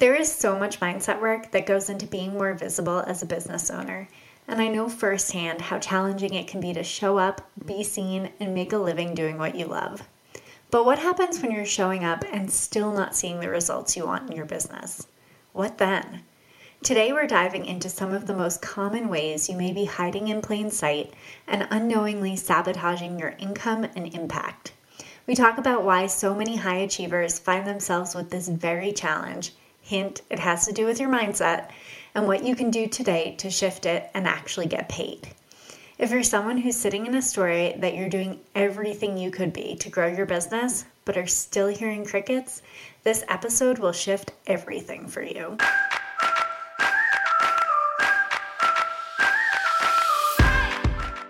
There is so much mindset work that goes into being more visible as a business owner, and I know firsthand how challenging it can be to show up, be seen, and make a living doing what you love. But what happens when you're showing up and still not seeing the results you want in your business? What then? Today, we're diving into some of the most common ways you may be hiding in plain sight and unknowingly sabotaging your income and impact. We talk about why so many high achievers find themselves with this very challenge Hint, it has to do with your mindset and what you can do today to shift it and actually get paid. If you're someone who's sitting in a story that you're doing everything you could be to grow your business, but are still hearing crickets, this episode will shift everything for you.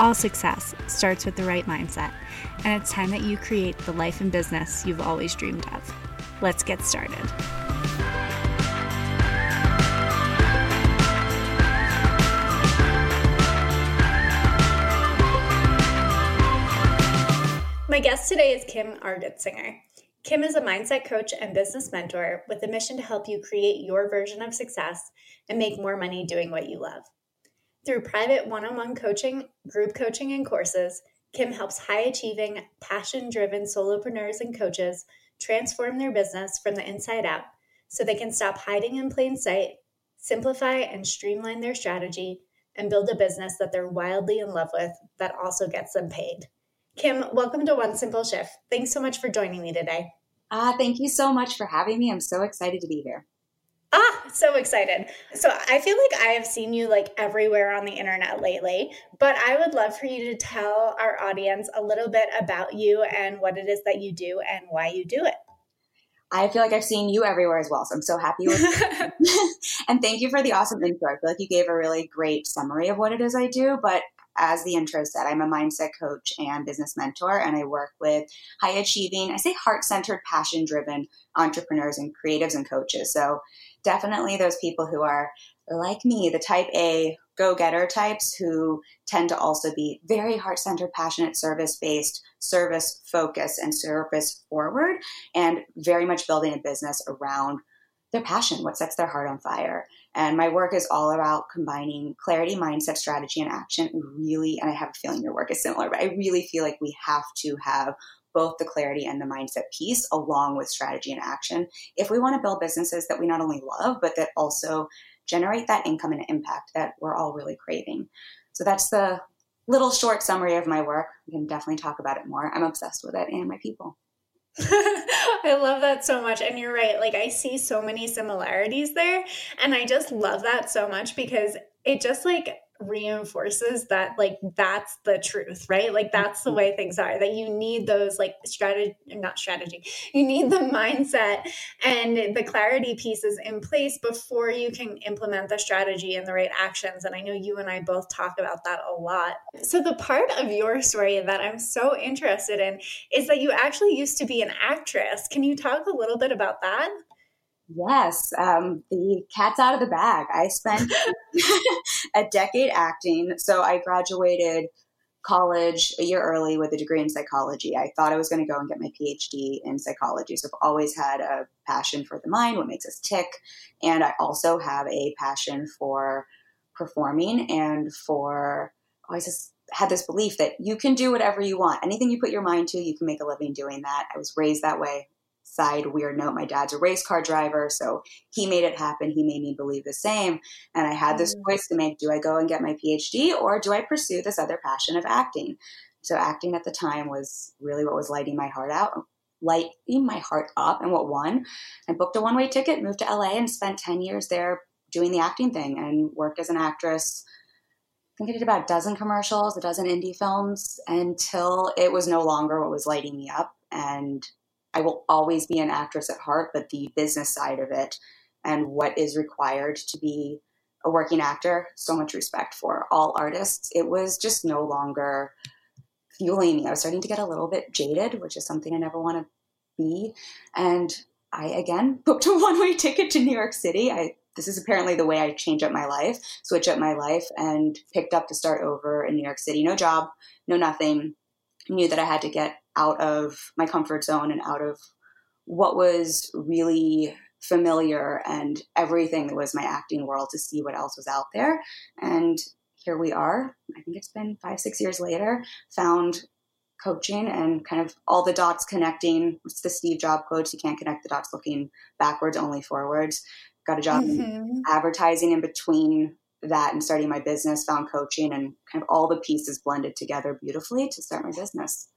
All success starts with the right mindset, and it's time that you create the life and business you've always dreamed of. Let's get started. My guest today is Kim Argetsinger. Kim is a mindset coach and business mentor with a mission to help you create your version of success and make more money doing what you love. Through private one on one coaching, group coaching, and courses, Kim helps high achieving, passion driven solopreneurs and coaches transform their business from the inside out so they can stop hiding in plain sight, simplify and streamline their strategy, and build a business that they're wildly in love with that also gets them paid. Kim, welcome to One Simple Shift. Thanks so much for joining me today. Ah, uh, thank you so much for having me. I'm so excited to be here. Ah, so excited. So I feel like I have seen you like everywhere on the internet lately, but I would love for you to tell our audience a little bit about you and what it is that you do and why you do it. I feel like I've seen you everywhere as well. So I'm so happy with and thank you for the awesome intro. I feel like you gave a really great summary of what it is I do. But as the intro said, I'm a mindset coach and business mentor, and I work with high achieving, I say heart centered, passion driven entrepreneurs and creatives and coaches. So definitely those people who are like me, the type A go getter types who tend to also be very heart centered, passionate, service based, service focused, and service forward, and very much building a business around their passion, what sets their heart on fire. And my work is all about combining clarity, mindset, strategy, and action. Really, and I have a feeling your work is similar, but I really feel like we have to have both the clarity and the mindset piece along with strategy and action if we want to build businesses that we not only love but that also generate that income and impact that we're all really craving so that's the little short summary of my work we can definitely talk about it more i'm obsessed with it and my people I love that so much. And you're right. Like, I see so many similarities there. And I just love that so much because it just like reinforces that like that's the truth right? Like that's the mm-hmm. way things are that you need those like strategy not strategy you need the mindset and the clarity pieces in place before you can implement the strategy and the right actions and i know you and i both talk about that a lot. So the part of your story that i'm so interested in is that you actually used to be an actress. Can you talk a little bit about that Yes, um, the cat's out of the bag. I spent a decade acting. So I graduated college a year early with a degree in psychology. I thought I was going to go and get my PhD in psychology. So I've always had a passion for the mind, what makes us tick. And I also have a passion for performing and for, oh, I just had this belief that you can do whatever you want. Anything you put your mind to, you can make a living doing that. I was raised that way side weird note my dad's a race car driver so he made it happen. He made me believe the same. And i had this mm. choice to make. Do i go and get my phd or do i pursue this other passion of acting? So acting at the time was really what was lighting my heart out lighting my heart up and what won. I booked a one-way ticket moved to la and spent 10 years there doing the acting thing and worked as an actress. I think I did about a dozen commercials, a dozen indie films until it was no longer what was lighting me up. And I will always be an actress at heart, but the business side of it and what is required to be a working actor, so much respect for all artists. It was just no longer fueling me. I was starting to get a little bit jaded, which is something I never want to be. And I again booked a one way ticket to New York City. I this is apparently the way I change up my life, switch up my life, and picked up to start over in New York City. No job, no nothing. Knew that I had to get out of my comfort zone and out of what was really familiar and everything that was my acting world to see what else was out there. And here we are. I think it's been five, six years later, found coaching and kind of all the dots connecting. It's the Steve Jobs quote you can't connect the dots looking backwards, only forwards. Got a job mm-hmm. in advertising in between that and starting my business, found coaching, and kind of all the pieces blended together beautifully to start my business.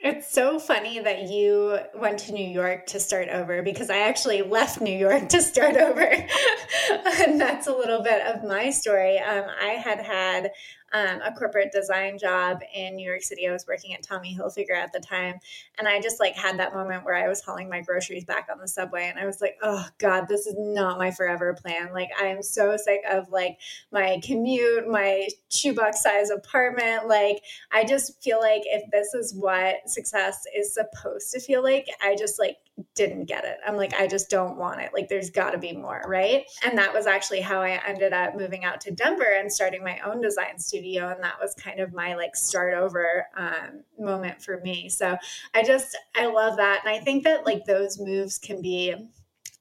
It's so funny that you went to New York to start over because I actually left New York to start over. and that's a little bit of my story. Um, I had had um, a corporate design job in New York City. I was working at Tommy Hilfiger at the time. And I just like had that moment where I was hauling my groceries back on the subway and I was like, oh God, this is not my forever plan. Like I am so sick of like my commute, my shoebox size apartment. Like I just feel like if this is what success is supposed to feel like, I just like didn't get it. I'm like, I just don't want it. Like, there's got to be more, right? And that was actually how I ended up moving out to Denver and starting my own design studio. And that was kind of my like start over um, moment for me. So I just, I love that. And I think that like those moves can be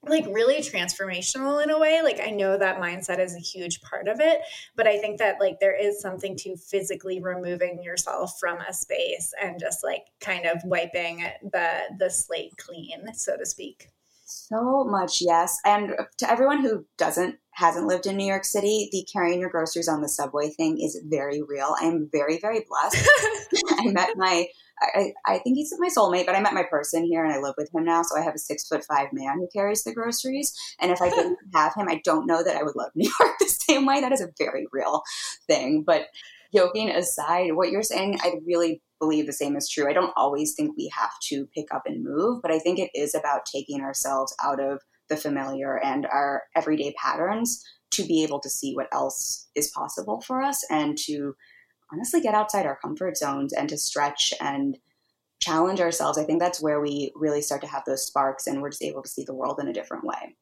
like really transformational in a way like i know that mindset is a huge part of it but i think that like there is something to physically removing yourself from a space and just like kind of wiping the the slate clean so to speak so much yes and to everyone who doesn't hasn't lived in new york city the carrying your groceries on the subway thing is very real i'm very very blessed i met my I, I think he's my soulmate, but I met my person here and I live with him now. So I have a six foot five man who carries the groceries. And if I didn't have him, I don't know that I would love New York the same way. That is a very real thing. But joking aside, what you're saying, I really believe the same is true. I don't always think we have to pick up and move, but I think it is about taking ourselves out of the familiar and our everyday patterns to be able to see what else is possible for us and to honestly get outside our comfort zones and to stretch and challenge ourselves. I think that's where we really start to have those sparks and we're just able to see the world in a different way.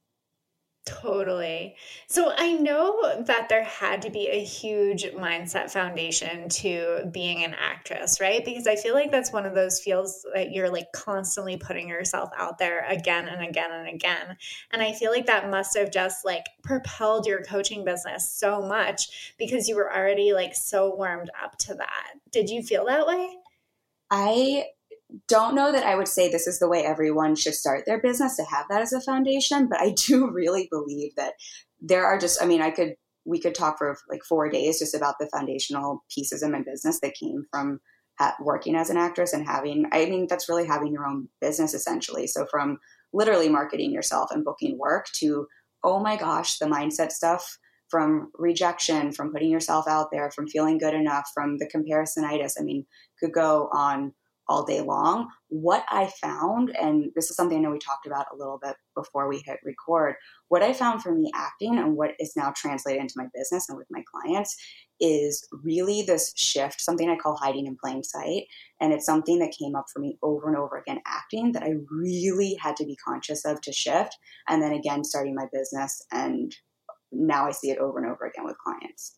Totally. So I know that there had to be a huge mindset foundation to being an actress, right? Because I feel like that's one of those fields that you're like constantly putting yourself out there again and again and again. And I feel like that must have just like propelled your coaching business so much because you were already like so warmed up to that. Did you feel that way? I don't know that I would say this is the way everyone should start their business to have that as a foundation, but I do really believe that there are just, I mean, I could, we could talk for like four days just about the foundational pieces in my business that came from working as an actress and having, I mean, that's really having your own business essentially. So from literally marketing yourself and booking work to, oh my gosh, the mindset stuff from rejection, from putting yourself out there, from feeling good enough, from the comparisonitis. I mean, could go on all day long. What I found, and this is something I know we talked about a little bit before we hit record, what I found for me acting and what is now translated into my business and with my clients is really this shift, something I call hiding in plain sight. And it's something that came up for me over and over again acting that I really had to be conscious of to shift. And then again, starting my business. And now I see it over and over again with clients.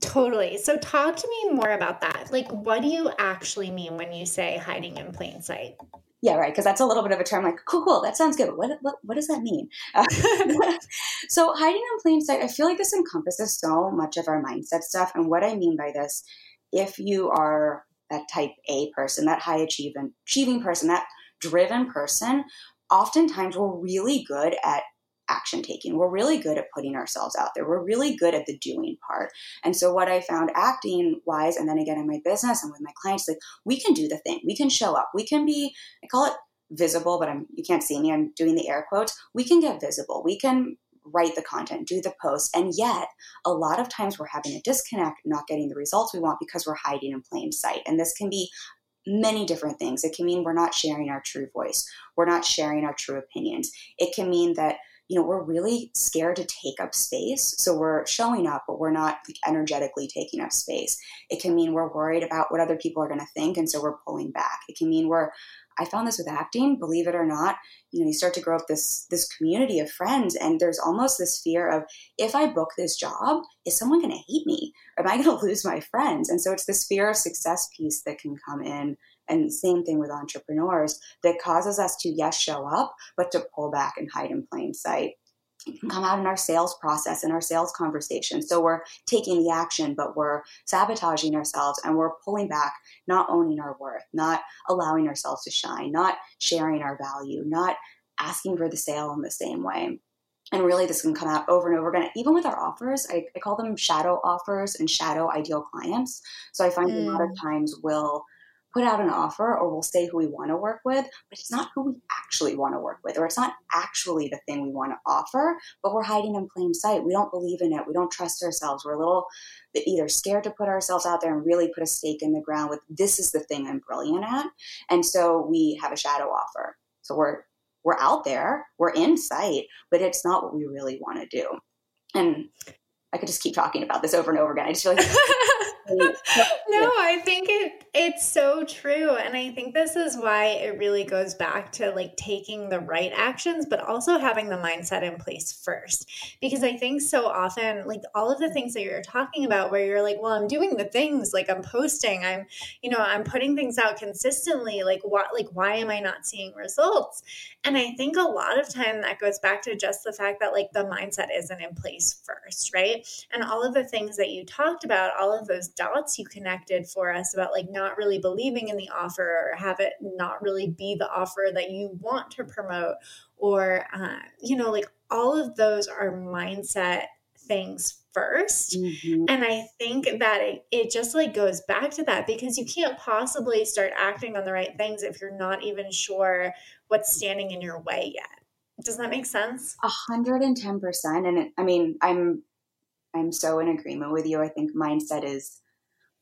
Totally. So, talk to me more about that. Like, what do you actually mean when you say hiding in plain sight? Yeah, right. Because that's a little bit of a term like, cool, cool, that sounds good. But what, what, what does that mean? Uh, so, hiding in plain sight, I feel like this encompasses so much of our mindset stuff. And what I mean by this, if you are that type A person, that high achieving, achieving person, that driven person, oftentimes we're really good at action taking. We're really good at putting ourselves out there. We're really good at the doing part. And so what I found acting wise, and then again in my business and with my clients, like we can do the thing. We can show up. We can be, I call it visible, but I'm you can't see me. I'm doing the air quotes. We can get visible. We can write the content, do the post. And yet, a lot of times we're having a disconnect, not getting the results we want because we're hiding in plain sight. And this can be many different things. It can mean we're not sharing our true voice, we're not sharing our true opinions. It can mean that you know, we're really scared to take up space. So we're showing up, but we're not like, energetically taking up space. It can mean we're worried about what other people are going to think. And so we're pulling back. It can mean we're, I found this with acting, believe it or not, you know, you start to grow up this, this community of friends. And there's almost this fear of if I book this job, is someone going to hate me? Am I going to lose my friends? And so it's this fear of success piece that can come in and same thing with entrepreneurs that causes us to, yes, show up, but to pull back and hide in plain sight. It can come out in our sales process, in our sales conversation. So we're taking the action, but we're sabotaging ourselves and we're pulling back, not owning our worth, not allowing ourselves to shine, not sharing our value, not asking for the sale in the same way and really this can come out over and over again even with our offers I, I, call them shadow offers and shadow ideal clients so i find mm. a lot of mm. times we'll put out an offer or we'll say who we want to work with, but it's not who we actually want to work with, or it's not actually the thing we want to offer, but we're hiding in plain sight. We don't believe in it. We don't trust ourselves. We're a little bit either scared to put ourselves out there and really put a stake in the ground with this is the thing I'm brilliant at. And so we have a shadow offer. So we're we're out there, we're in sight, but it's not what we really want to do. And I could just keep talking about this over and over again. I just feel like no, I think it it's so true and I think this is why it really goes back to like taking the right actions but also having the mindset in place first. Because I think so often like all of the things that you're talking about where you're like, well, I'm doing the things, like I'm posting, I'm you know, I'm putting things out consistently, like what like why am I not seeing results? And I think a lot of time that goes back to just the fact that like the mindset isn't in place first, right? And all of the things that you talked about, all of those dots you connected for us about like not really believing in the offer or have it not really be the offer that you want to promote or uh, you know like all of those are mindset things 1st mm-hmm. and i think that it, it just like goes back to that because you can't possibly start acting on the right things if you're not even sure what's standing in your way yet. Does that make sense? A hundred and ten percent. And it, i mean i'm i'm so in agreement with you i think mindset is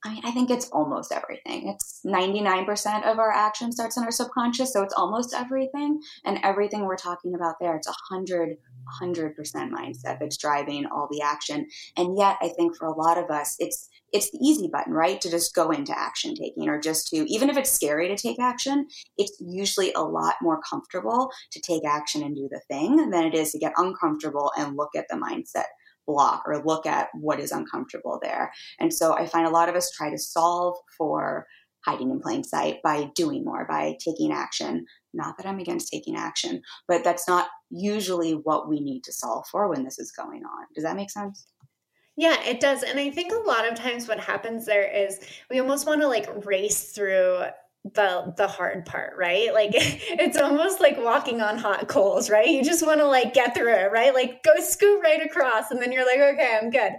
I mean, I think it's almost everything. It's 99% of our action starts in our subconscious. So it's almost everything. And everything we're talking about there, it's 100, 100% mindset that's driving all the action. And yet, I think for a lot of us, it's, it's the easy button, right? To just go into action taking or just to, even if it's scary to take action, it's usually a lot more comfortable to take action and do the thing than it is to get uncomfortable and look at the mindset block or look at what is uncomfortable there. And so I find a lot of us try to solve for hiding in plain sight by doing more, by taking action. Not that I'm against taking action, but that's not usually what we need to solve for when this is going on. Does that make sense? Yeah, it does. And I think a lot of times what happens there is we almost want to like race through the the hard part right? Like it's almost like walking on hot coals right? You just want to like get through it right? Like go scoot right across and then you're like okay i'm good.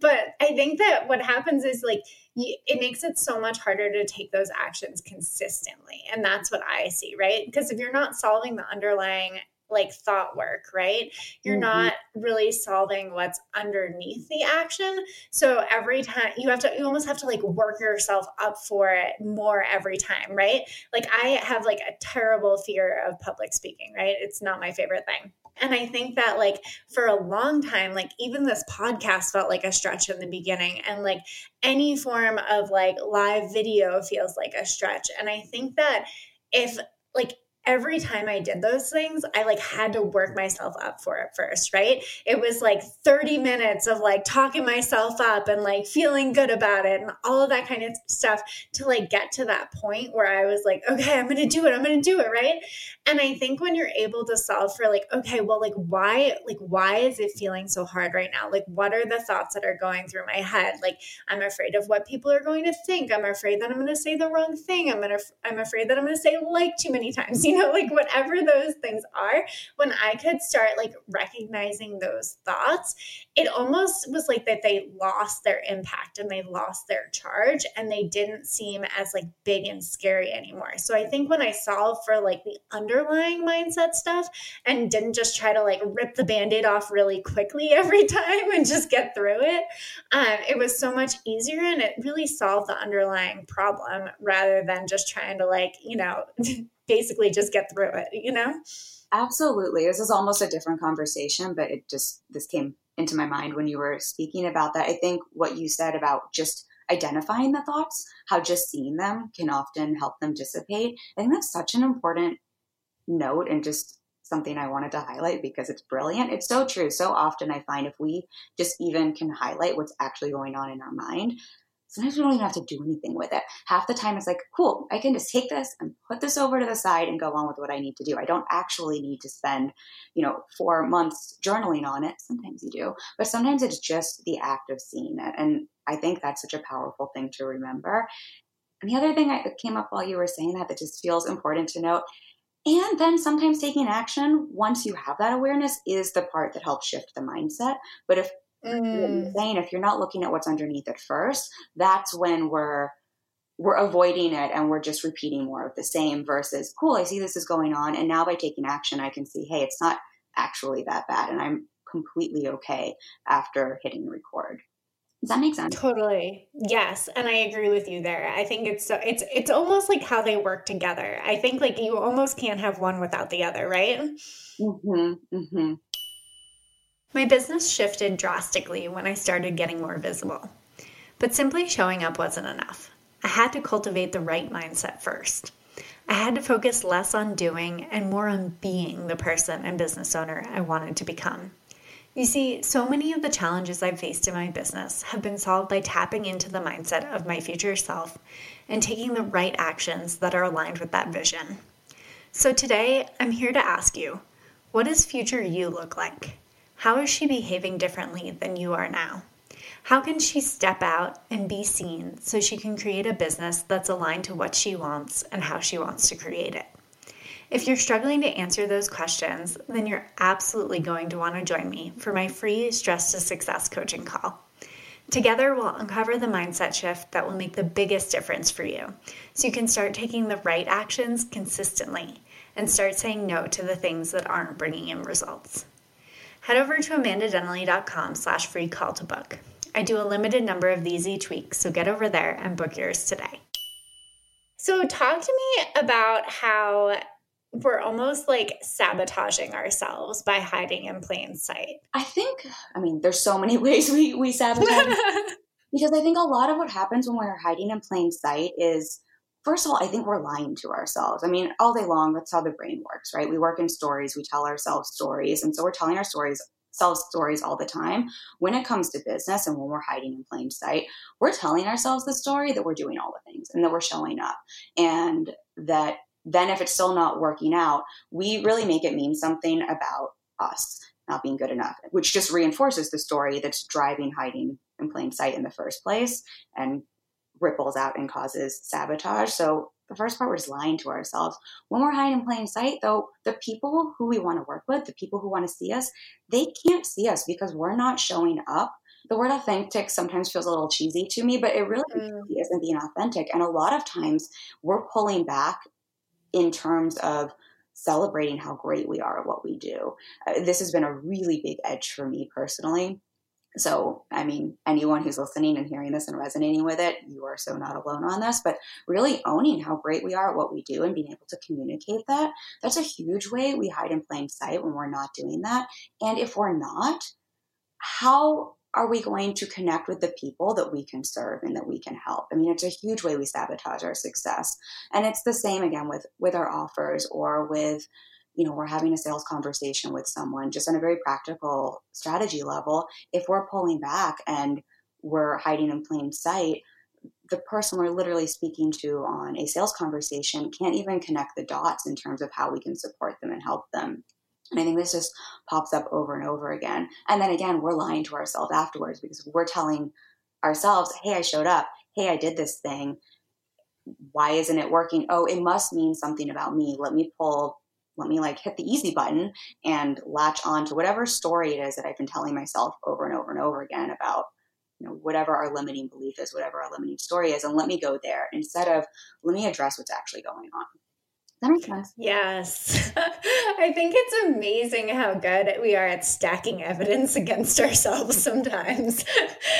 But i think that what happens is like you, it makes it so much harder to take those actions consistently and that's what i see right? Because if you're not solving the underlying like thought work, right? You're mm-hmm. not really solving what's underneath the action. So every time you have to, you almost have to like work yourself up for it more every time, right? Like I have like a terrible fear of public speaking, right? It's not my favorite thing. And I think that, like, for a long time, like, even this podcast felt like a stretch in the beginning. And, like, any form of like live video feels like a stretch. And I think that if, like, every time I did those things, I like had to work myself up for it first, right? It was like 30 minutes of like talking myself up and like feeling good about it and all of that kind of stuff to like get to that point where I was like, okay, I'm going to do it. I'm going to do it, right? And I think when you're able to solve for like, okay, well, like why, like why is it feeling so hard right now? Like what are the thoughts that are going through my head? Like I'm afraid of what people are going to think. I'm afraid that I'm going to say the wrong thing. I'm going to I'm afraid that I'm going to say like too many times. You know, like whatever those things are, when I could start like recognizing those thoughts, it almost was like that they lost their impact and they lost their charge and they didn't seem as like big and scary anymore. So I think when I solved for like the underlying mindset stuff and didn't just try to like rip the band-aid off really quickly every time and just get through it, um, it was so much easier and it really solved the underlying problem rather than just trying to like, you know, basically just get through it, you know? Absolutely. This is almost a different conversation, but it just, this came into my mind when you were speaking about that. I think what you said about just identifying the thoughts, how just seeing them can often help them dissipate. I think that's such an important note and just something I wanted to highlight because it's brilliant. It's so true. So often I find if we just even can highlight what's actually going on in our mind, sometimes we don't even have to do anything with it. Half the time it's like, cool, I can just take this and put this over to the side and go on with what I need to do. I don't actually need to spend, you know, four months journaling on it. Sometimes you do, but sometimes it's just the act of seeing it. And I think that's such a powerful thing to remember. And the other thing that came up while you were saying that that just feels important to note and then sometimes taking action once you have that awareness is the part that helps shift the mindset. But if mm. saying if you're not looking at what's underneath it first, that's when we're we're avoiding it and we're just repeating more of the same versus cool, I see this is going on and now by taking action I can see, hey, it's not actually that bad and I'm completely okay after hitting record. Does that make sense? Totally. Yes, and I agree with you there. I think it's so it's it's almost like how they work together. I think like you almost can't have one without the other, right? Mhm. Mhm. My business shifted drastically when I started getting more visible. But simply showing up wasn't enough. I had to cultivate the right mindset first. I had to focus less on doing and more on being the person and business owner I wanted to become. You see, so many of the challenges I've faced in my business have been solved by tapping into the mindset of my future self and taking the right actions that are aligned with that vision. So today, I'm here to ask you what does future you look like? How is she behaving differently than you are now? How can she step out and be seen so she can create a business that's aligned to what she wants and how she wants to create it? If you're struggling to answer those questions, then you're absolutely going to want to join me for my free Stress to Success coaching call. Together, we'll uncover the mindset shift that will make the biggest difference for you so you can start taking the right actions consistently and start saying no to the things that aren't bringing in results. Head over to amandadennelly.com slash free call to book. I do a limited number of these each week, so get over there and book yours today. So, talk to me about how we're almost like sabotaging ourselves by hiding in plain sight. I think, I mean, there's so many ways we, we sabotage. because I think a lot of what happens when we're hiding in plain sight is, first of all, I think we're lying to ourselves. I mean, all day long, that's how the brain works, right? We work in stories, we tell ourselves stories. And so we're telling our stories self stories all the time. When it comes to business and when we're hiding in plain sight, we're telling ourselves the story that we're doing all the things and that we're showing up and that then if it's still not working out, we really make it mean something about us not being good enough, which just reinforces the story that's driving hiding in plain sight in the first place and ripples out and causes sabotage. So the first part was lying to ourselves. When we're hiding in plain sight, though, the people who we want to work with, the people who want to see us, they can't see us because we're not showing up. The word authentic sometimes feels a little cheesy to me, but it really mm. isn't being authentic. And a lot of times we're pulling back in terms of celebrating how great we are at what we do. Uh, this has been a really big edge for me personally. So, I mean, anyone who's listening and hearing this and resonating with it, you are so not alone on this, but really owning how great we are at what we do and being able to communicate that, that's a huge way we hide in plain sight when we're not doing that. And if we're not, how are we going to connect with the people that we can serve and that we can help i mean it's a huge way we sabotage our success and it's the same again with with our offers or with you know we're having a sales conversation with someone just on a very practical strategy level if we're pulling back and we're hiding in plain sight the person we're literally speaking to on a sales conversation can't even connect the dots in terms of how we can support them and help them and I think this just pops up over and over again. And then again, we're lying to ourselves afterwards because we're telling ourselves, hey, I showed up. Hey, I did this thing. Why isn't it working? Oh, it must mean something about me. Let me pull, let me like hit the easy button and latch on to whatever story it is that I've been telling myself over and over and over again about you know whatever our limiting belief is whatever our limiting story is and let me go there instead of let me address what's actually going on that makes sense. Yes. I think it's amazing how good we are at stacking evidence against ourselves sometimes.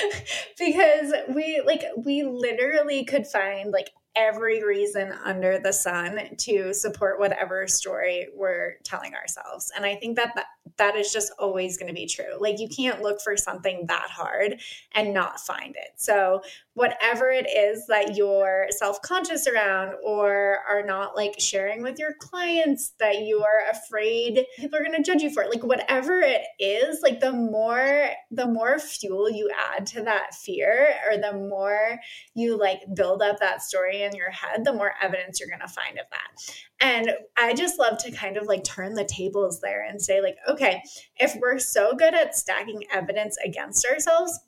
because we like we literally could find like every reason under the sun to support whatever story we're telling ourselves. And I think that that, that is just always going to be true. Like you can't look for something that hard and not find it. So whatever it is that you're self-conscious around or are not like sharing with your clients that you are afraid people are going to judge you for it like whatever it is like the more the more fuel you add to that fear or the more you like build up that story in your head the more evidence you're going to find of that and i just love to kind of like turn the tables there and say like okay if we're so good at stacking evidence against ourselves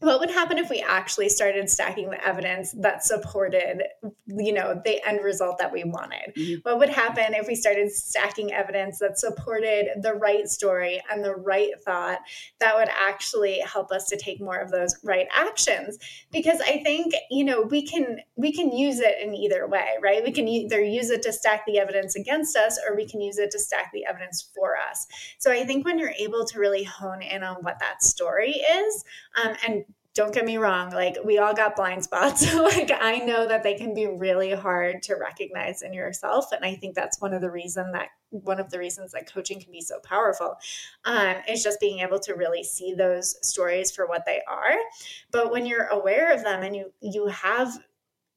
what would happen if we actually started stacking the evidence that supported you know the end result that we wanted? Mm-hmm. what would happen if we started stacking evidence that supported the right story and the right thought that would actually help us to take more of those right actions? Because i think you know we can we can use it in either way right? We can either use it to stack the evidence against us or we can use it to stack the evidence for us. So i think when you're able to really hone in on what that story is um, and don't get me wrong like we all got blind spots. Like i know that they can be really hard to recognize in yourself and i think that's one of the reason that one of the reasons that coaching can be so powerful um, is just being able to really see those stories for what they are. But when you're aware of them and you you have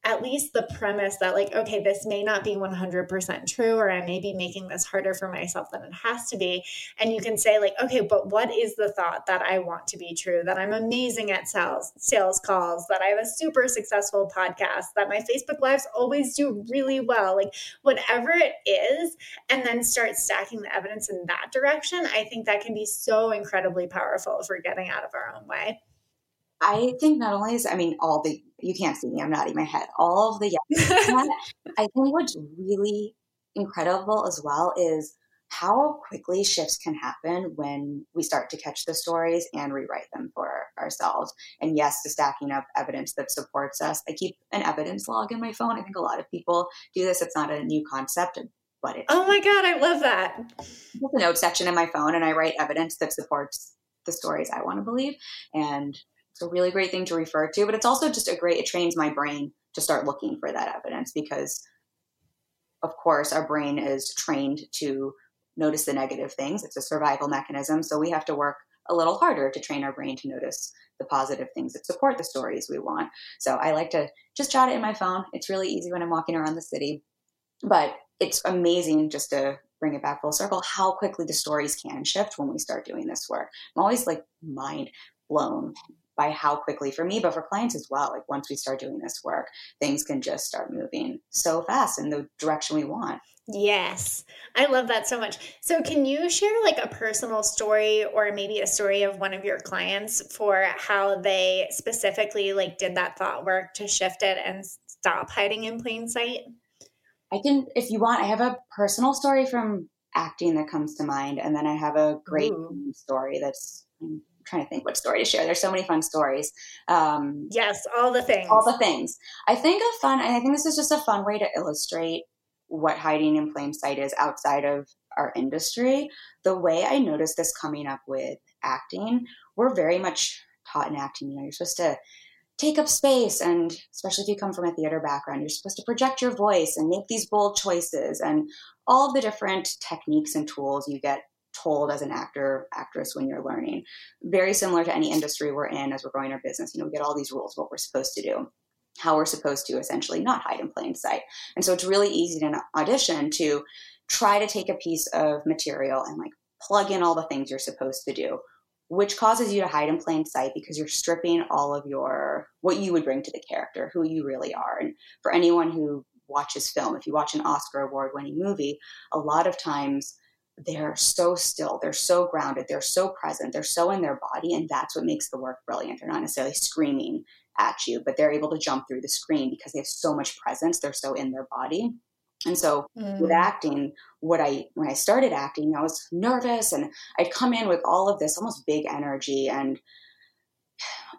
at least the premise that like okay this may not be 100% true or i may be making this harder for myself than it has to be. And you can say like okay but what is the thought that i want to be true that i'm amazing at sales sales calls that i have a super successful podcast that my facebook lives always do really well like whatever it is and then start stacking the evidence in that direction i think that can be so incredibly powerful for getting out of our own way I think not only is, I mean, all the, you can't see me, I'm nodding my head, all of the yes. I think what's really incredible as well is how quickly shifts can happen when we start to catch the stories and rewrite them for ourselves. And yes, to stacking up evidence that supports us. I keep an evidence log in my phone. I think a lot of people do this. It's not a new concept, but it's. Oh my God, I love that. There's a note section in my phone, and I write evidence that supports the stories I want to believe. And it's a really great thing to refer to, but it's also just a great, it trains my brain to start looking for that evidence because, of course, our brain is trained to notice the negative things. It's a survival mechanism. So we have to work a little harder to train our brain to notice the positive things that support the stories we want. So I like to just jot it in my phone. It's really easy when I'm walking around the city, but it's amazing just to bring it back full circle how quickly the stories can shift when we start doing this work. I'm always like mind blown by how quickly for me, but for clients as well. Like once we start doing this work, things can just start moving so fast in the direction we want. Yes, I love that so much. So, can you share like a personal story or maybe a story of one of your clients for how they specifically like did that thought work to shift it and stop hiding in plain sight? I can, if you want, I have a personal story from acting that comes to mind, and then I have a great Ooh. story that's um, trying to think what story to share. There's so many fun stories. Um, yes, all the things. All the things. I think a fun, and I think this is just a fun way to illustrate what hiding in plain sight is outside of our industry. The way I noticed this coming up with acting, we're very much taught in acting, you know, you're supposed to take up space and especially if you come from a theater background you're supposed to project your voice and make these bold choices and all of the different techniques and tools you get told as an actor, actress when you're learning. Very similar to any industry we're in as we're growing our business. You know, we get all these rules, what we're supposed to do, how we're supposed to essentially not hide in plain sight. And so it's really easy in an audition to try to take a piece of material and like plug in all the things you're supposed to do which causes you to hide in plain sight because you're stripping all of your what you would bring to the character who you really are and for anyone who watches film if you watch an oscar award winning movie a lot of times they're so still, they're so grounded, they're so present, they're so in their body, and that's what makes the work brilliant. They're not necessarily screaming at you, but they're able to jump through the screen because they have so much presence, they're so in their body. And so mm. with acting, what I when I started acting, I was nervous and I'd come in with all of this almost big energy and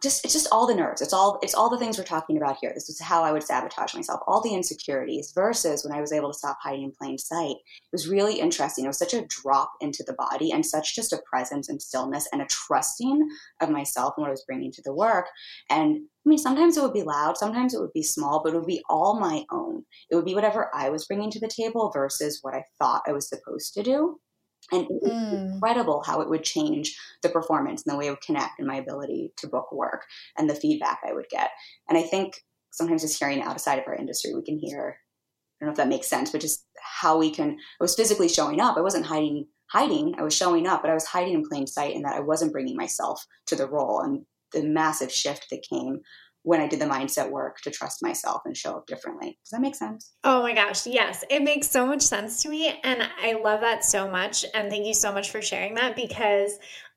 just it's just all the nerves. It's all it's all the things we're talking about here. This is how I would sabotage myself. All the insecurities versus when I was able to stop hiding in plain sight. It was really interesting. It was such a drop into the body and such just a presence and stillness and a trusting of myself and what I was bringing to the work. And I mean, sometimes it would be loud, sometimes it would be small, but it would be all my own. It would be whatever I was bringing to the table versus what I thought I was supposed to do. And it was mm. incredible how it would change the performance and the way it would connect and my ability to book work and the feedback I would get. And I think sometimes just hearing outside of our industry, we can hear, I don't know if that makes sense, but just how we can, I was physically showing up. I wasn't hiding, hiding. I was showing up, but I was hiding in plain sight in that I wasn't bringing myself to the role and the massive shift that came when I did the mindset work to trust myself and show up differently. Does that make sense? Oh my gosh, yes. It makes so much sense to me. And I love that so much. And thank you so much for sharing that because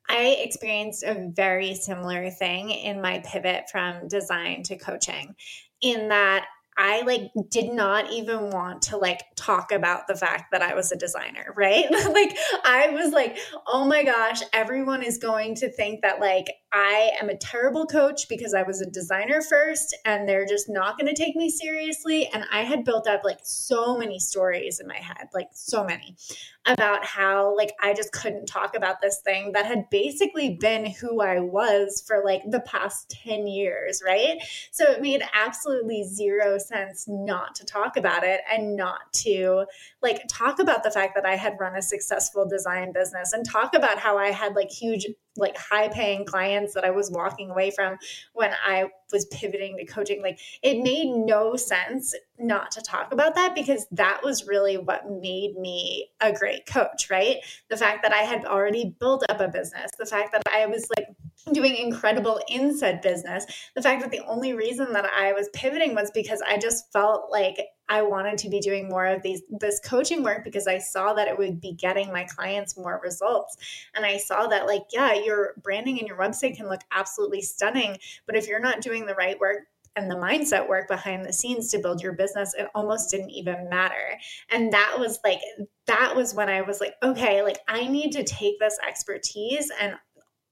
I experienced a very similar thing in my pivot from design to coaching, in that I like did not even want to like talk about the fact that I was a designer, right? like I was like, "Oh my gosh, everyone is going to think that like I am a terrible coach because I was a designer first and they're just not going to take me seriously." And I had built up like so many stories in my head, like so many about how like I just couldn't talk about this thing that had basically been who I was for like the past 10 years, right? So it made absolutely zero sense not to talk about it and not to like talk about the fact that I had run a successful design business and talk about how I had like huge like high paying clients that I was walking away from when I was pivoting to coaching. Like it made no sense not to talk about that because that was really what made me a great coach, right? The fact that I had already built up a business, the fact that I was like doing incredible in said business, the fact that the only reason that I was pivoting was because I just felt like I wanted to be doing more of these this coaching work because I saw that it would be getting my clients more results. And I saw that like, yeah, your branding and your website can look absolutely stunning, but if you're not doing the right work and the mindset work behind the scenes to build your business, it almost didn't even matter. And that was like, that was when I was like, okay, like I need to take this expertise and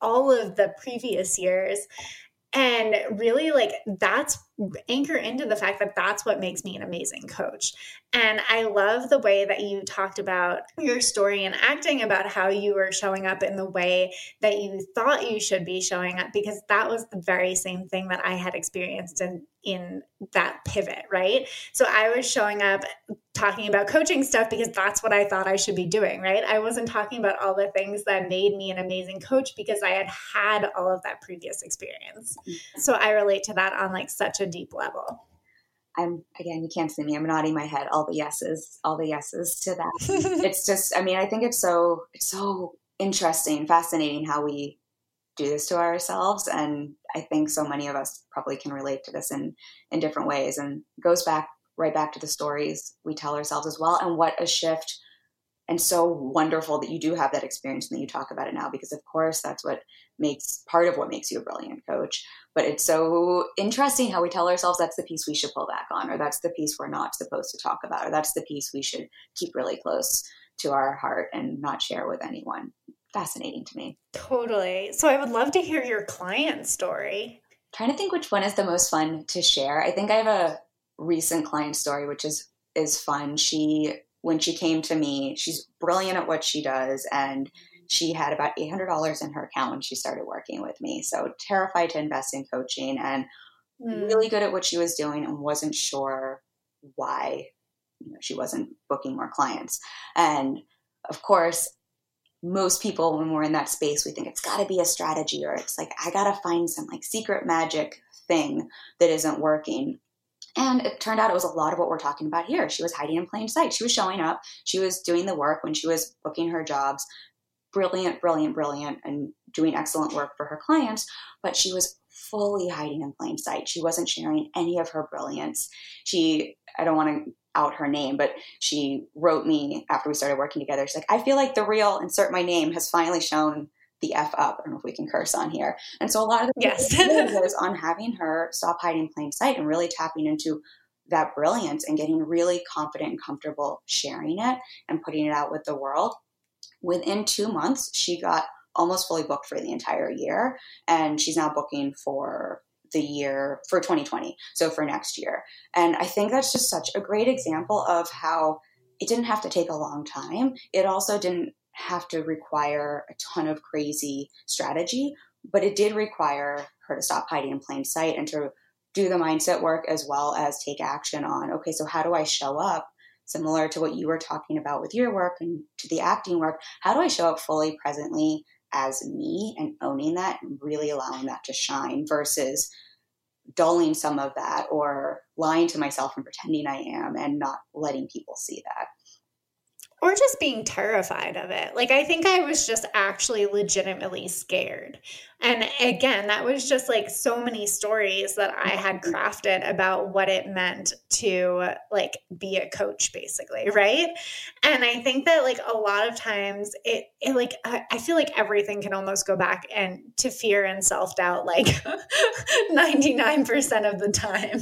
all of the previous years and really like that's anchor into the fact that that's what makes me an amazing coach and i love the way that you talked about your story and acting about how you were showing up in the way that you thought you should be showing up because that was the very same thing that i had experienced in in that pivot, right? So I was showing up talking about coaching stuff because that's what I thought I should be doing, right? I wasn't talking about all the things that made me an amazing coach because I had had all of that previous experience. So I relate to that on like such a deep level. I'm again, you can't see me. I'm nodding my head. All the yeses, all the yeses to that. it's just, I mean, I think it's so, it's so interesting, fascinating how we do this to ourselves. And I think so many of us probably can relate to this in, in different ways and goes back right back to the stories we tell ourselves as well. And what a shift and so wonderful that you do have that experience and that you talk about it now because of course that's what makes part of what makes you a brilliant coach but it's so interesting how we tell ourselves that's the piece we should pull back on or that's the piece we're not supposed to talk about or that's the piece we should keep really close to our heart and not share with anyone fascinating to me. Totally. So I would love to hear your client story. I'm trying to think which one is the most fun to share. I think I have a recent client story which is is fun. She when she came to me, she's brilliant at what she does and she had about $800 in her account when she started working with me. So terrified to invest in coaching and mm. really good at what she was doing and wasn't sure why you know, she wasn't booking more clients. And of course, most people when we're in that space we think it's got to be a strategy or it's like i got to find some like secret magic thing that isn't working and it turned out it was a lot of what we're talking about here she was hiding in plain sight she was showing up she was doing the work when she was booking her jobs brilliant brilliant brilliant and doing excellent work for her clients but she was fully hiding in plain sight she wasn't sharing any of her brilliance she i don't want to out her name, but she wrote me after we started working together. She's like, I feel like the real insert my name has finally shown the F up. I don't know if we can curse on here. And so a lot of the yes. was on having her stop hiding in plain sight and really tapping into that brilliance and getting really confident and comfortable sharing it and putting it out with the world. Within two months, she got almost fully booked for the entire year. And she's now booking for the year for 2020, so for next year. And I think that's just such a great example of how it didn't have to take a long time. It also didn't have to require a ton of crazy strategy, but it did require her to stop hiding in plain sight and to do the mindset work as well as take action on okay, so how do I show up? Similar to what you were talking about with your work and to the acting work, how do I show up fully presently as me and owning that and really allowing that to shine versus dulling some of that or lying to myself and pretending I am and not letting people see that or just being terrified of it. Like, I think I was just actually legitimately scared. And again, that was just like so many stories that I had mm-hmm. crafted about what it meant to like be a coach, basically. Right. And I think that like a lot of times it, it like, I feel like everything can almost go back and to fear and self doubt, like 99% of the time,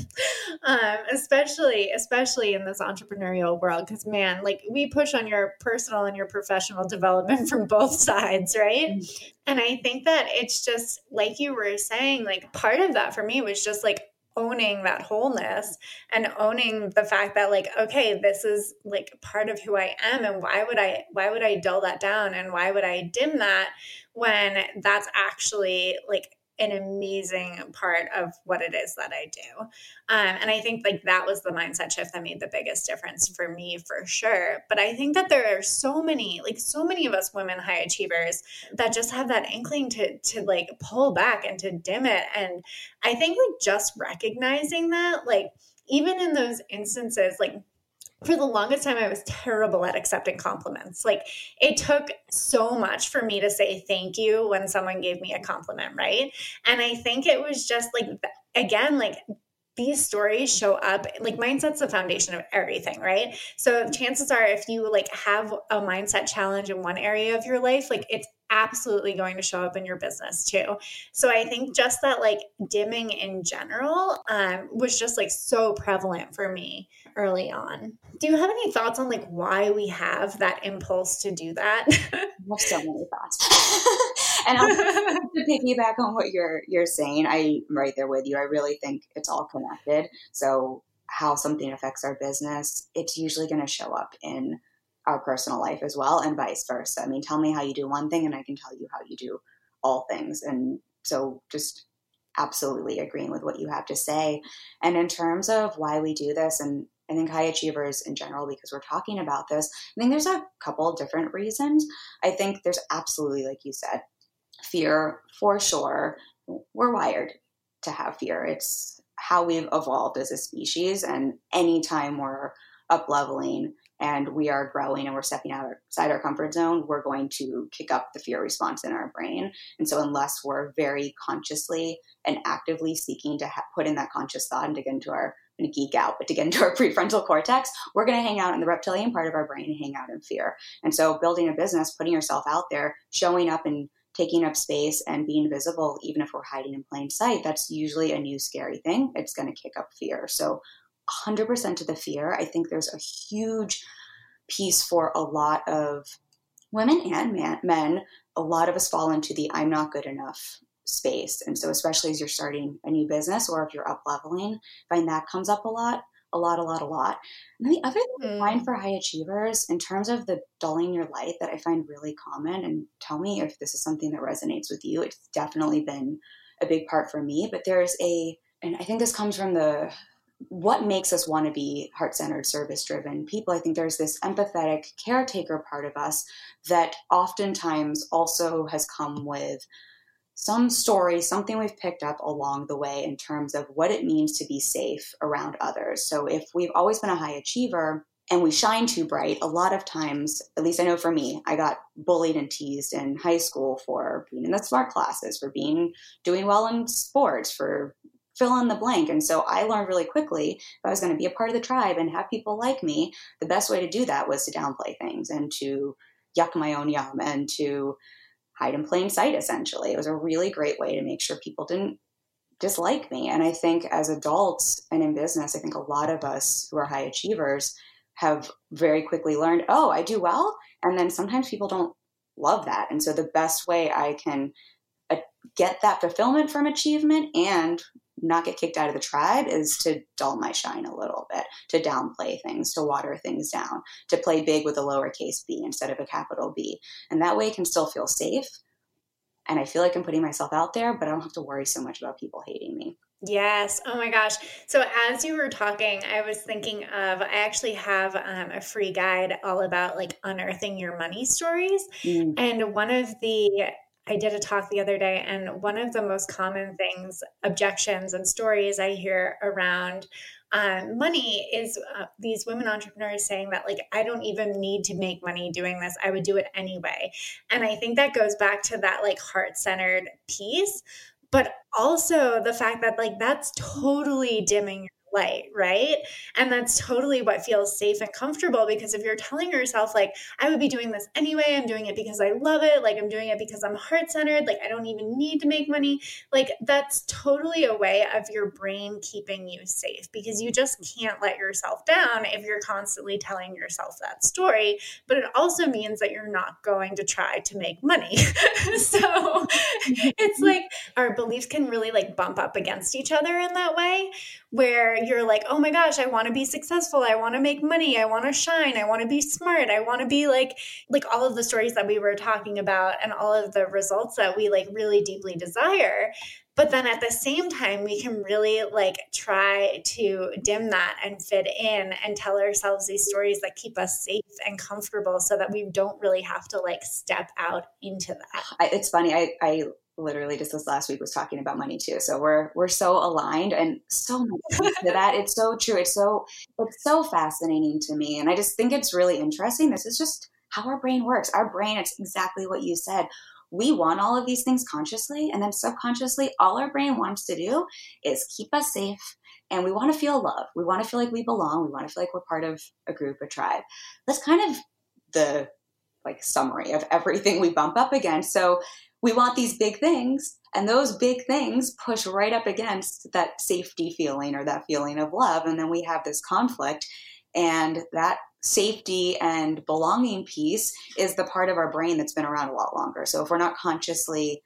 um, especially, especially in this entrepreneurial world. Cause man, like we push on your personal and your professional development from both sides, right? And I think that it's just like you were saying, like part of that for me was just like owning that wholeness and owning the fact that like okay this is like part of who i am and why would i why would i dull that down and why would i dim that when that's actually like an amazing part of what it is that I do. Um, and I think like that was the mindset shift that made the biggest difference for me for sure. But I think that there are so many, like so many of us women high achievers that just have that inkling to to like pull back and to dim it. And I think like just recognizing that, like even in those instances, like for the longest time, I was terrible at accepting compliments. Like it took so much for me to say thank you when someone gave me a compliment, right? And I think it was just like, again, like these stories show up like mindset's the foundation of everything right so chances are if you like have a mindset challenge in one area of your life like it's absolutely going to show up in your business too. So i think just that like dimming in general um, was just like so prevalent for me early on. Do you have any thoughts on like why we have that impulse to do that? I have so many thoughts. And I'll, to piggyback on what you're you're saying. I'm right there with you. I really think it's all connected. So how something affects our business it's usually going to show up in our personal life as well and vice versa i mean tell me how you do one thing and i can tell you how you do all things and so just absolutely agreeing with what you have to say and in terms of why we do this and I think high achievers in general, because we're talking about this, I think there's a couple different reasons. I think there's absolutely, like you said, fear for sure. We're wired to have fear. It's how we've evolved as a species. And anytime we're up leveling and we are growing and we're stepping outside our comfort zone, we're going to kick up the fear response in our brain. And so, unless we're very consciously and actively seeking to ha- put in that conscious thought and to get into our geek out, but to get into our prefrontal cortex, we're going to hang out in the reptilian part of our brain and hang out in fear. And so, building a business, putting yourself out there, showing up and taking up space and being visible, even if we're hiding in plain sight, that's usually a new scary thing. It's going to kick up fear. So, 100% to the fear. I think there's a huge piece for a lot of women and man, men. A lot of us fall into the I'm not good enough space. And so, especially as you're starting a new business or if you're up leveling, find that comes up a lot, a lot, a lot, a lot. And then the other thing I find mm. for high achievers, in terms of the dulling your light, that I find really common, and tell me if this is something that resonates with you. It's definitely been a big part for me, but there's a, and I think this comes from the what makes us want to be heart centered, service driven people. I think there's this empathetic caretaker part of us that oftentimes also has come with some story, something we've picked up along the way in terms of what it means to be safe around others. So if we've always been a high achiever, and we shine too bright, a lot of times, at least I know for me, I got bullied and teased in high school for being in the smart classes, for being doing well in sports, for fill in the blank. And so I learned really quickly if I was going to be a part of the tribe and have people like me, the best way to do that was to downplay things and to yuck my own yum and to hide in plain sight, essentially. It was a really great way to make sure people didn't dislike me. And I think as adults and in business, I think a lot of us who are high achievers have very quickly learned, oh, I do well. And then sometimes people don't love that. And so the best way I can uh, get that fulfillment from achievement and not get kicked out of the tribe is to dull my shine a little bit, to downplay things, to water things down, to play big with a lowercase b instead of a capital B. And that way I can still feel safe. And I feel like I'm putting myself out there, but I don't have to worry so much about people hating me. Yes. Oh my gosh. So as you were talking, I was thinking of I actually have um, a free guide all about like unearthing your money stories. Mm. And one of the I did a talk the other day, and one of the most common things, objections, and stories I hear around um, money is uh, these women entrepreneurs saying that, like, I don't even need to make money doing this. I would do it anyway. And I think that goes back to that, like, heart centered piece but also the fact that like that's totally dimming light, right? And that's totally what feels safe and comfortable because if you're telling yourself, like, I would be doing this anyway, I'm doing it because I love it, like, I'm doing it because I'm heart centered, like, I don't even need to make money, like, that's totally a way of your brain keeping you safe because you just can't let yourself down if you're constantly telling yourself that story. But it also means that you're not going to try to make money. so mm-hmm. it's like our beliefs can really like bump up against each other in that way where you're like, oh my gosh, I want to be successful. I want to make money. I want to shine. I want to be smart. I want to be like, like all of the stories that we were talking about and all of the results that we like really deeply desire. But then at the same time, we can really like try to dim that and fit in and tell ourselves these stories that keep us safe and comfortable so that we don't really have to like step out into that. It's funny. I, I literally just this last week was talking about money too. So we're we're so aligned and so much to that. It's so true. It's so it's so fascinating to me. And I just think it's really interesting. This is just how our brain works. Our brain, it's exactly what you said. We want all of these things consciously, and then subconsciously, all our brain wants to do is keep us safe. And we want to feel love. We want to feel like we belong. We want to feel like we're part of a group, a tribe. That's kind of the like summary of everything we bump up against. So we want these big things and those big things push right up against that safety feeling or that feeling of love and then we have this conflict and that safety and belonging piece is the part of our brain that's been around a lot longer. So if we're not consciously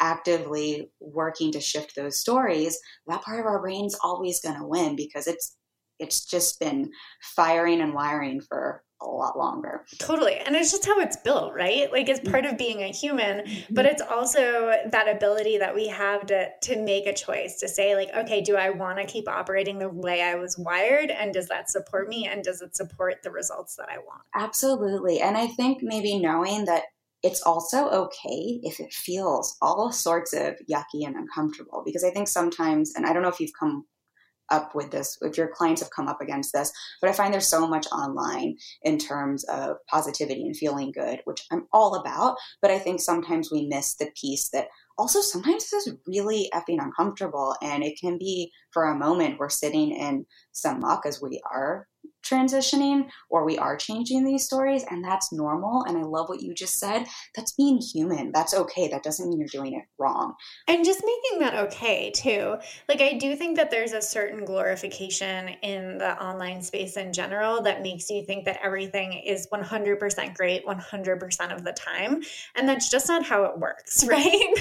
actively working to shift those stories that part of our brain's always going to win because it's it's just been firing and wiring for a lot longer. Totally. And it's just how it's built, right? Like it's part of being a human, mm-hmm. but it's also that ability that we have to to make a choice to say like, okay, do I want to keep operating the way I was wired and does that support me and does it support the results that I want? Absolutely. And I think maybe knowing that it's also okay if it feels all sorts of yucky and uncomfortable because I think sometimes and I don't know if you've come up with this, if your clients have come up against this. But I find there's so much online in terms of positivity and feeling good, which I'm all about. But I think sometimes we miss the piece that also sometimes this is really effing uncomfortable. And it can be for a moment we're sitting in some muck as we are transitioning or we are changing these stories and that's normal and i love what you just said. That's being human. That's okay. That doesn't mean you're doing it wrong. And just making that okay too. Like i do think that there's a certain glorification in the online space in general that makes you think that everything is 100% great 100% of the time and that's just not how it works right?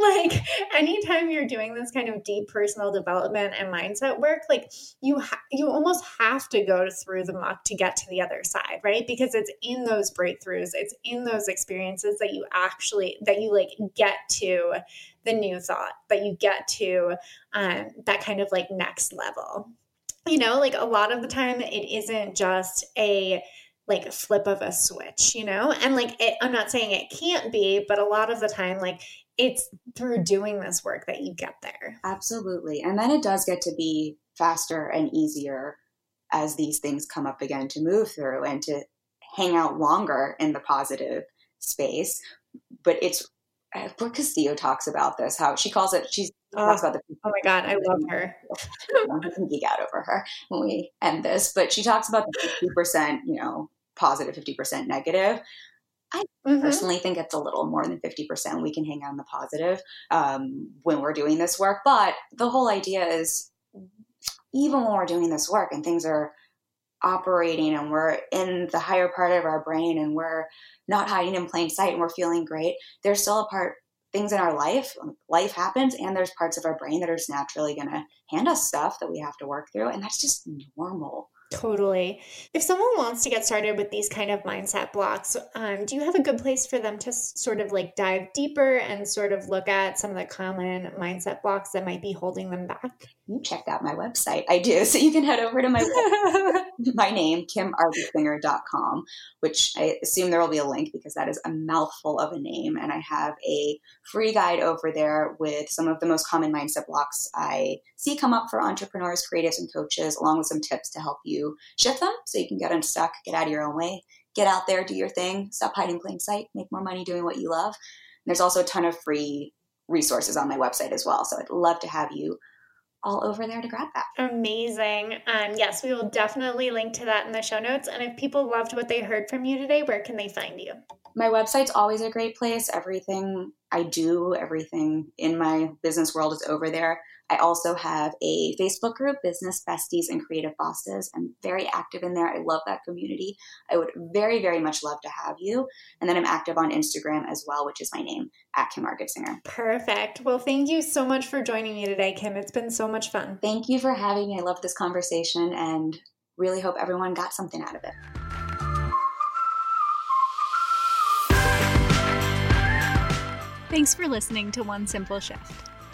Like anytime you're doing this kind of deep personal development and mindset work like you ha- you almost have to go through through the muck to get to the other side, right? Because it's in those breakthroughs, it's in those experiences that you actually that you like get to the new thought, that you get to um, that kind of like next level. You know, like a lot of the time, it isn't just a like flip of a switch, you know? And like, it, I'm not saying it can't be, but a lot of the time, like, it's through doing this work that you get there. Absolutely. And then it does get to be faster and easier as these things come up again to move through and to hang out longer in the positive space. But it's uh, Brooke Castillo talks about this, how she calls it, she's oh, talks about the Oh my God, I love her. I can geek out over her when we end this, but she talks about the 50%, you know, positive, 50% negative. I mm-hmm. personally think it's a little more than 50% we can hang on the positive um, when we're doing this work. But the whole idea is even when we're doing this work and things are operating and we're in the higher part of our brain and we're not hiding in plain sight and we're feeling great, there's still a part things in our life, life happens, and there's parts of our brain that are just naturally going to hand us stuff that we have to work through, and that's just normal. Totally. If someone wants to get started with these kind of mindset blocks, um, do you have a good place for them to sort of like dive deeper and sort of look at some of the common mindset blocks that might be holding them back? You checked out my website. I do. So you can head over to my my name, kimargersinger.com, which I assume there will be a link because that is a mouthful of a name. And I have a free guide over there with some of the most common mindset blocks I see come up for entrepreneurs, creatives, and coaches, along with some tips to help you shift them so you can get unstuck, get out of your own way, get out there, do your thing, stop hiding plain sight, make more money doing what you love. And there's also a ton of free resources on my website as well. So I'd love to have you all over there to grab that. Amazing. Um, yes, we will definitely link to that in the show notes. And if people loved what they heard from you today, where can they find you? My website's always a great place. Everything I do, everything in my business world is over there. I also have a Facebook group, Business Besties and Creative Bosses. I'm very active in there. I love that community. I would very, very much love to have you. And then I'm active on Instagram as well, which is my name, at Kim Argersinger. Perfect. Well, thank you so much for joining me today, Kim. It's been so much fun. Thank you for having me. I love this conversation and really hope everyone got something out of it. Thanks for listening to One Simple Shift.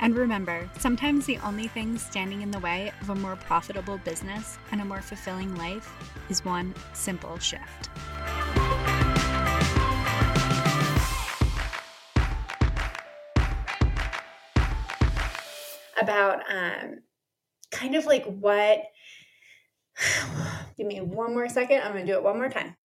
And remember, sometimes the only thing standing in the way of a more profitable business and a more fulfilling life is one simple shift. About um, kind of like what. Give me one more second. I'm to do it one more time.